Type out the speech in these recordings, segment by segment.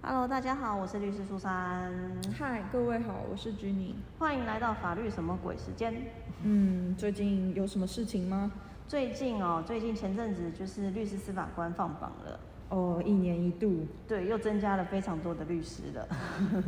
Hello，大家好，我是律师苏珊，嗨，各位好，我是 Jenny。欢迎来到法律什么鬼时间。嗯，最近有什么事情吗？最近哦，最近前阵子就是律师司法官放榜了，哦，一年一度，对，又增加了非常多的律师了。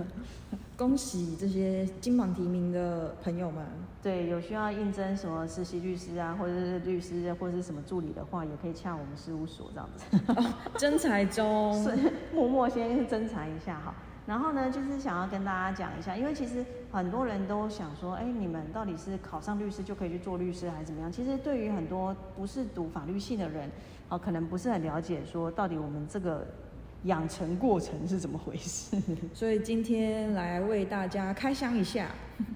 恭喜这些金榜题名的朋友们。对，有需要应征什么实习律师啊，或者是律师或者是什么助理的话，也可以洽我们事务所这样子。征才中，是默默先征才一下哈。然后呢，就是想要跟大家讲一下，因为其实很多人都想说，哎，你们到底是考上律师就可以去做律师，还是怎么样？其实对于很多不是读法律系的人，哦，可能不是很了解，说到底我们这个养成过程是怎么回事。所以今天来为大家开箱一下。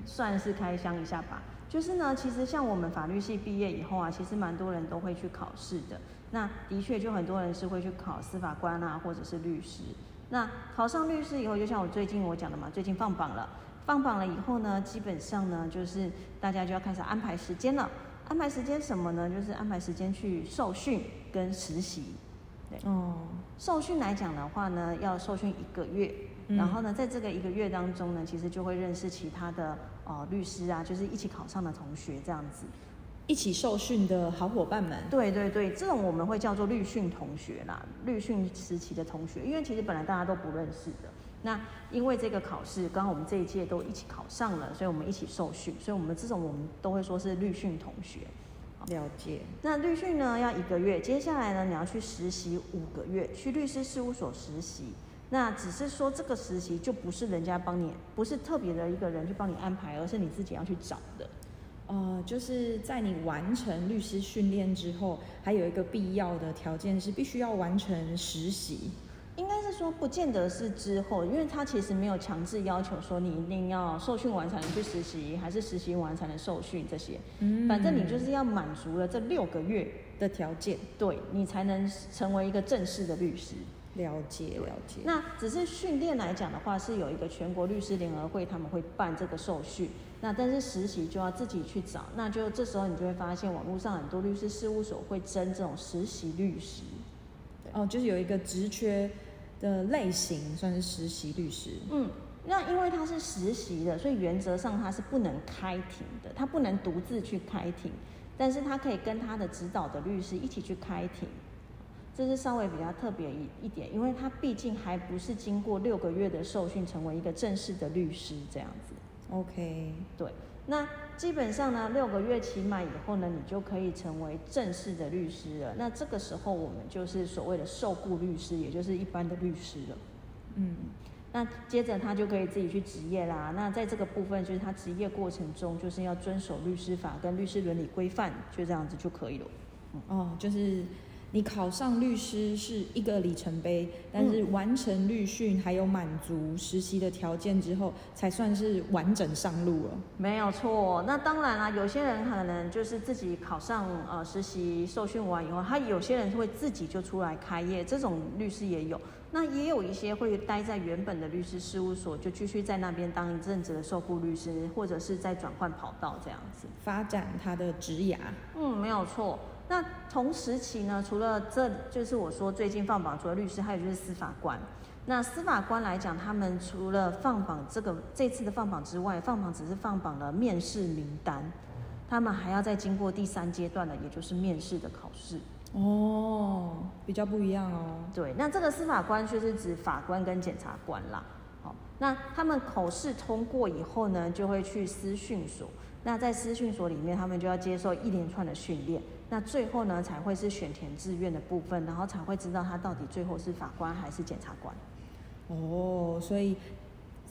算是开箱一下吧。就是呢，其实像我们法律系毕业以后啊，其实蛮多人都会去考试的。那的确，就很多人是会去考司法官啊，或者是律师。那考上律师以后，就像我最近我讲的嘛，最近放榜了。放榜了以后呢，基本上呢，就是大家就要开始安排时间了。安排时间什么呢？就是安排时间去受训跟实习。对，哦，受训来讲的话呢，要受训一个月。然后呢，在这个一个月当中呢，其实就会认识其他的呃律师啊，就是一起考上的同学这样子，一起受训的好伙伴们。对对对，这种我们会叫做律训同学啦，律训时期的同学，因为其实本来大家都不认识的。那因为这个考试，刚好我们这一届都一起考上了，所以我们一起受训，所以我们这种我们都会说是律训同学。了解。那律训呢要一个月，接下来呢你要去实习五个月，去律师事务所实习。那只是说这个实习就不是人家帮你，不是特别的一个人去帮你安排，而是你自己要去找的。呃，就是在你完成律师训练之后，还有一个必要的条件是必须要完成实习。应该是说不见得是之后，因为他其实没有强制要求说你一定要受训完才能去实习，还是实习完才能受训这些。嗯，反正你就是要满足了这六个月的条件，对你才能成为一个正式的律师。了解了解，那只是训练来讲的话，是有一个全国律师联合会，他们会办这个受训。那但是实习就要自己去找，那就这时候你就会发现，网络上很多律师事务所会征这种实习律师。哦，就是有一个职缺的类型，算是实习律师。嗯，那因为他是实习的，所以原则上他是不能开庭的，他不能独自去开庭，但是他可以跟他的指导的律师一起去开庭。这是稍微比较特别一一点，因为他毕竟还不是经过六个月的受训，成为一个正式的律师这样子。OK，对。那基本上呢，六个月期满以后呢，你就可以成为正式的律师了。那这个时候我们就是所谓的受雇律师，也就是一般的律师了。嗯。那接着他就可以自己去执业啦。那在这个部分，就是他执业过程中，就是要遵守律师法跟律师伦理规范，就这样子就可以了。哦，就是。你考上律师是一个里程碑，但是完成律训还有满足实习的条件之后，才算是完整上路了。没有错，那当然啦，有些人可能就是自己考上呃实习受训完以后，他有些人会自己就出来开业，这种律师也有。那也有一些会待在原本的律师事务所，就继续在那边当一阵子的受雇律师，或者是在转换跑道这样子发展他的职涯。嗯，没有错。那同时期呢，除了这就是我说最近放榜，除了律师，还有就是司法官。那司法官来讲，他们除了放榜这个这次的放榜之外，放榜只是放榜了面试名单，他们还要再经过第三阶段的，也就是面试的考试。哦，比较不一样哦。对，那这个司法官就是指法官跟检察官啦。好，那他们口试通过以后呢，就会去私训所。那在私训所里面，他们就要接受一连串的训练。那最后呢，才会是选填志愿的部分，然后才会知道他到底最后是法官还是检察官。哦，所以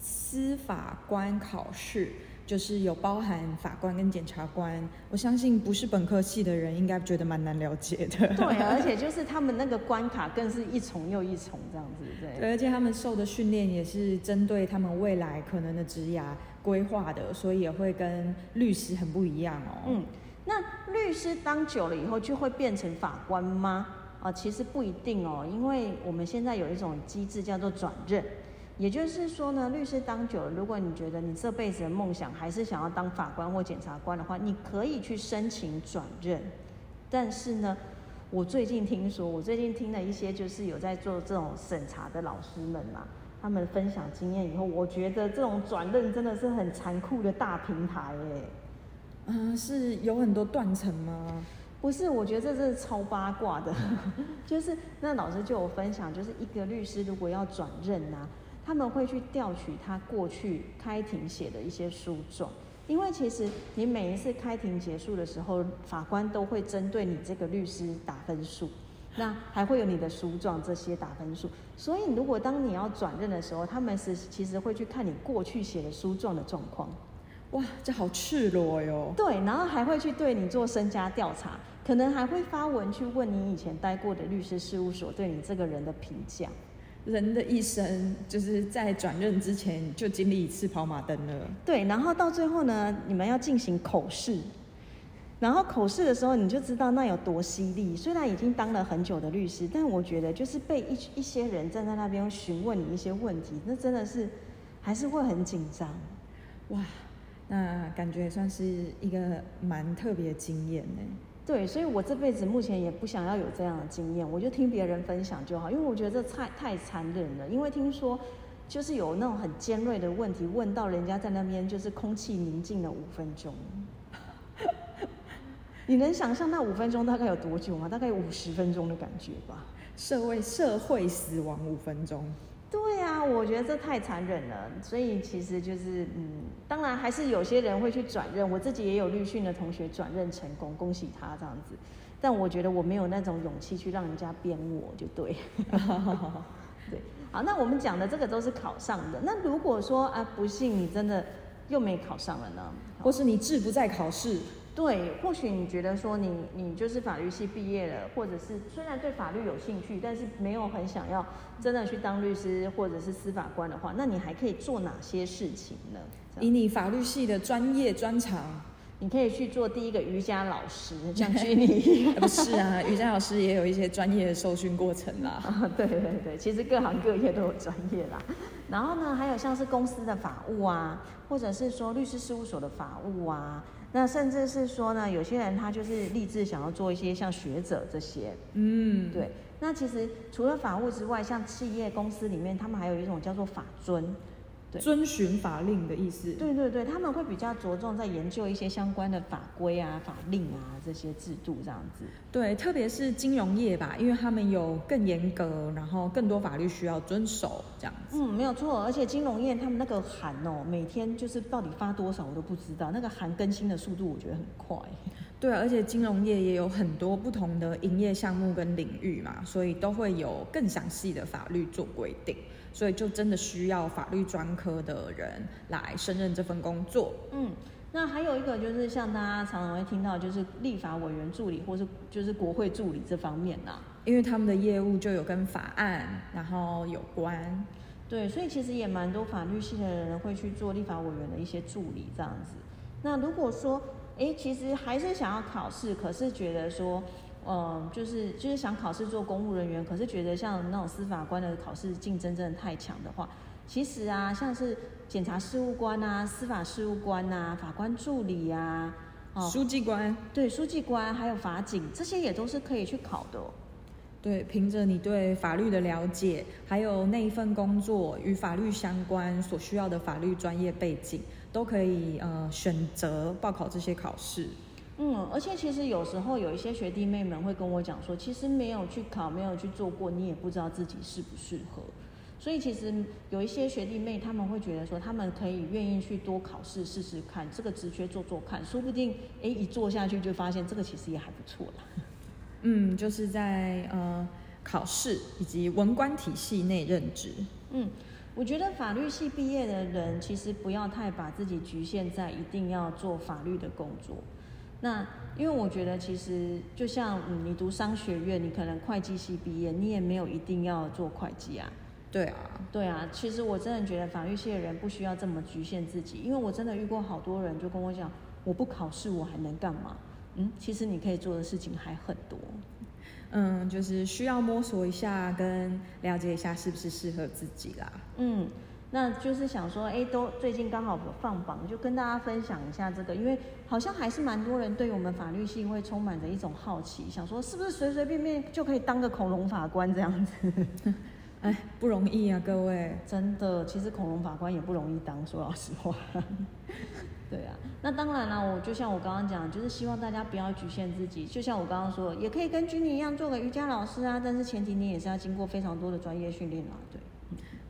司法官考试就是有包含法官跟检察官。我相信不是本科系的人应该觉得蛮难了解的。对，而且就是他们那个关卡更是一重又一重这样子，对。对，而且他们受的训练也是针对他们未来可能的职涯规划的，所以也会跟律师很不一样哦。嗯。那律师当久了以后就会变成法官吗？啊，其实不一定哦，因为我们现在有一种机制叫做转任，也就是说呢，律师当久了，如果你觉得你这辈子的梦想还是想要当法官或检察官的话，你可以去申请转任。但是呢，我最近听说，我最近听了一些就是有在做这种审查的老师们嘛，他们分享经验以后，我觉得这种转任真的是很残酷的大平台哎。嗯，是有很多断层吗？不是，我觉得这是超八卦的。就是那老师就有分享，就是一个律师如果要转任啊，他们会去调取他过去开庭写的一些诉状，因为其实你每一次开庭结束的时候，法官都会针对你这个律师打分数，那还会有你的诉状这些打分数。所以如果当你要转任的时候，他们是其实会去看你过去写的诉状的状况。哇，这好赤裸哟！对，然后还会去对你做身家调查，可能还会发文去问你以前待过的律师事务所对你这个人的评价。人的一生就是在转任之前就经历一次跑马灯了。对，然后到最后呢，你们要进行口试，然后口试的时候你就知道那有多犀利。虽然已经当了很久的律师，但我觉得就是被一一些人站在那边询问你一些问题，那真的是还是会很紧张。哇！那感觉也算是一个蛮特别的经验呢。对，所以我这辈子目前也不想要有这样的经验，我就听别人分享就好，因为我觉得这太太残忍了。因为听说就是有那种很尖锐的问题问到人家在那边，就是空气宁静了五分钟。你能想象那五分钟大概有多久吗？大概有五十分钟的感觉吧。社会社会死亡五分钟。我觉得这太残忍了，所以其实就是，嗯，当然还是有些人会去转任，我自己也有律训的同学转任成功，恭喜他这样子。但我觉得我没有那种勇气去让人家编我，就对。对，好，那我们讲的这个都是考上的。那如果说啊，不幸你真的又没考上了呢？或是你志不在考试？对，或许你觉得说你你就是法律系毕业了，或者是虽然对法律有兴趣，但是没有很想要真的去当律师或者是司法官的话，那你还可以做哪些事情呢？以你法律系的专业专长，你可以去做第一个瑜伽老师，像 居你不是啊，瑜伽老师也有一些专业的受训过程啦。对对对，其实各行各业都有专业啦。然后呢，还有像是公司的法务啊，或者是说律师事务所的法务啊。那甚至是说呢，有些人他就是立志想要做一些像学者这些，嗯，对。那其实除了法务之外，像企业公司里面，他们还有一种叫做法尊。遵循法令的意思。对对对，他们会比较着重在研究一些相关的法规啊、法令啊这些制度这样子。对，特别是金融业吧，因为他们有更严格，然后更多法律需要遵守这样子。嗯，没有错。而且金融业他们那个函哦，每天就是到底发多少我都不知道，那个函更新的速度我觉得很快。对，而且金融业也有很多不同的营业项目跟领域嘛，所以都会有更详细的法律做规定。所以就真的需要法律专科的人来胜任这份工作。嗯，那还有一个就是像大家常常会听到，就是立法委员助理或是就是国会助理这方面呐，因为他们的业务就有跟法案然后有关。对，所以其实也蛮多法律系的人会去做立法委员的一些助理这样子。那如果说，哎，其实还是想要考试，可是觉得说。嗯，就是就是想考试做公务人员，可是觉得像那种司法官的考试竞争真的太强的话，其实啊，像是检察事务官啊、司法事务官啊、法官助理啊、哦，书记官，对，书记官还有法警，这些也都是可以去考的。对，凭着你对法律的了解，还有那一份工作与法律相关所需要的法律专业背景，都可以呃选择报考这些考试。嗯，而且其实有时候有一些学弟妹们会跟我讲说，其实没有去考，没有去做过，你也不知道自己适不适合。所以其实有一些学弟妹他们会觉得说，他们可以愿意去多考试试试看，这个职缺做做看，说不定哎一做下去就发现这个其实也还不错啦。嗯，就是在呃考试以及文官体系内任职。嗯，我觉得法律系毕业的人其实不要太把自己局限在一定要做法律的工作。那因为我觉得，其实就像嗯，你读商学院，你可能会计系毕业，你也没有一定要做会计啊。对啊，对啊。其实我真的觉得法律系的人不需要这么局限自己，因为我真的遇过好多人就跟我讲，我不考试我还能干嘛？嗯，其实你可以做的事情还很多。嗯，就是需要摸索一下，跟了解一下是不是适合自己啦。嗯。那就是想说，哎，都最近刚好放榜，就跟大家分享一下这个，因为好像还是蛮多人对我们法律系会充满着一种好奇，想说是不是随随便便就可以当个恐龙法官这样子？哎，不容易啊，各位。真的，其实恐龙法官也不容易当，说老实话。对啊，那当然了，我就像我刚刚讲，就是希望大家不要局限自己。就像我刚刚说，也可以跟君妮一样做个瑜伽老师啊，但是前提你也是要经过非常多的专业训练啦。对，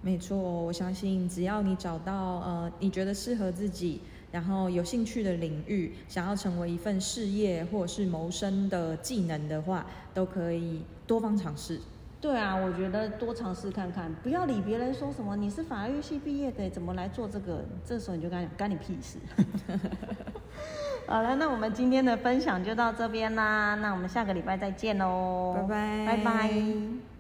没错，我相信只要你找到呃你觉得适合自己，然后有兴趣的领域，想要成为一份事业或者是谋生的技能的话，都可以多方尝试。对啊，我觉得多尝试看看，不要理别人说什么你是法律系毕业的，怎么来做这个？这时候你就跟他讲，干你屁事。好了，那我们今天的分享就到这边啦，那我们下个礼拜再见喽，拜拜，拜拜。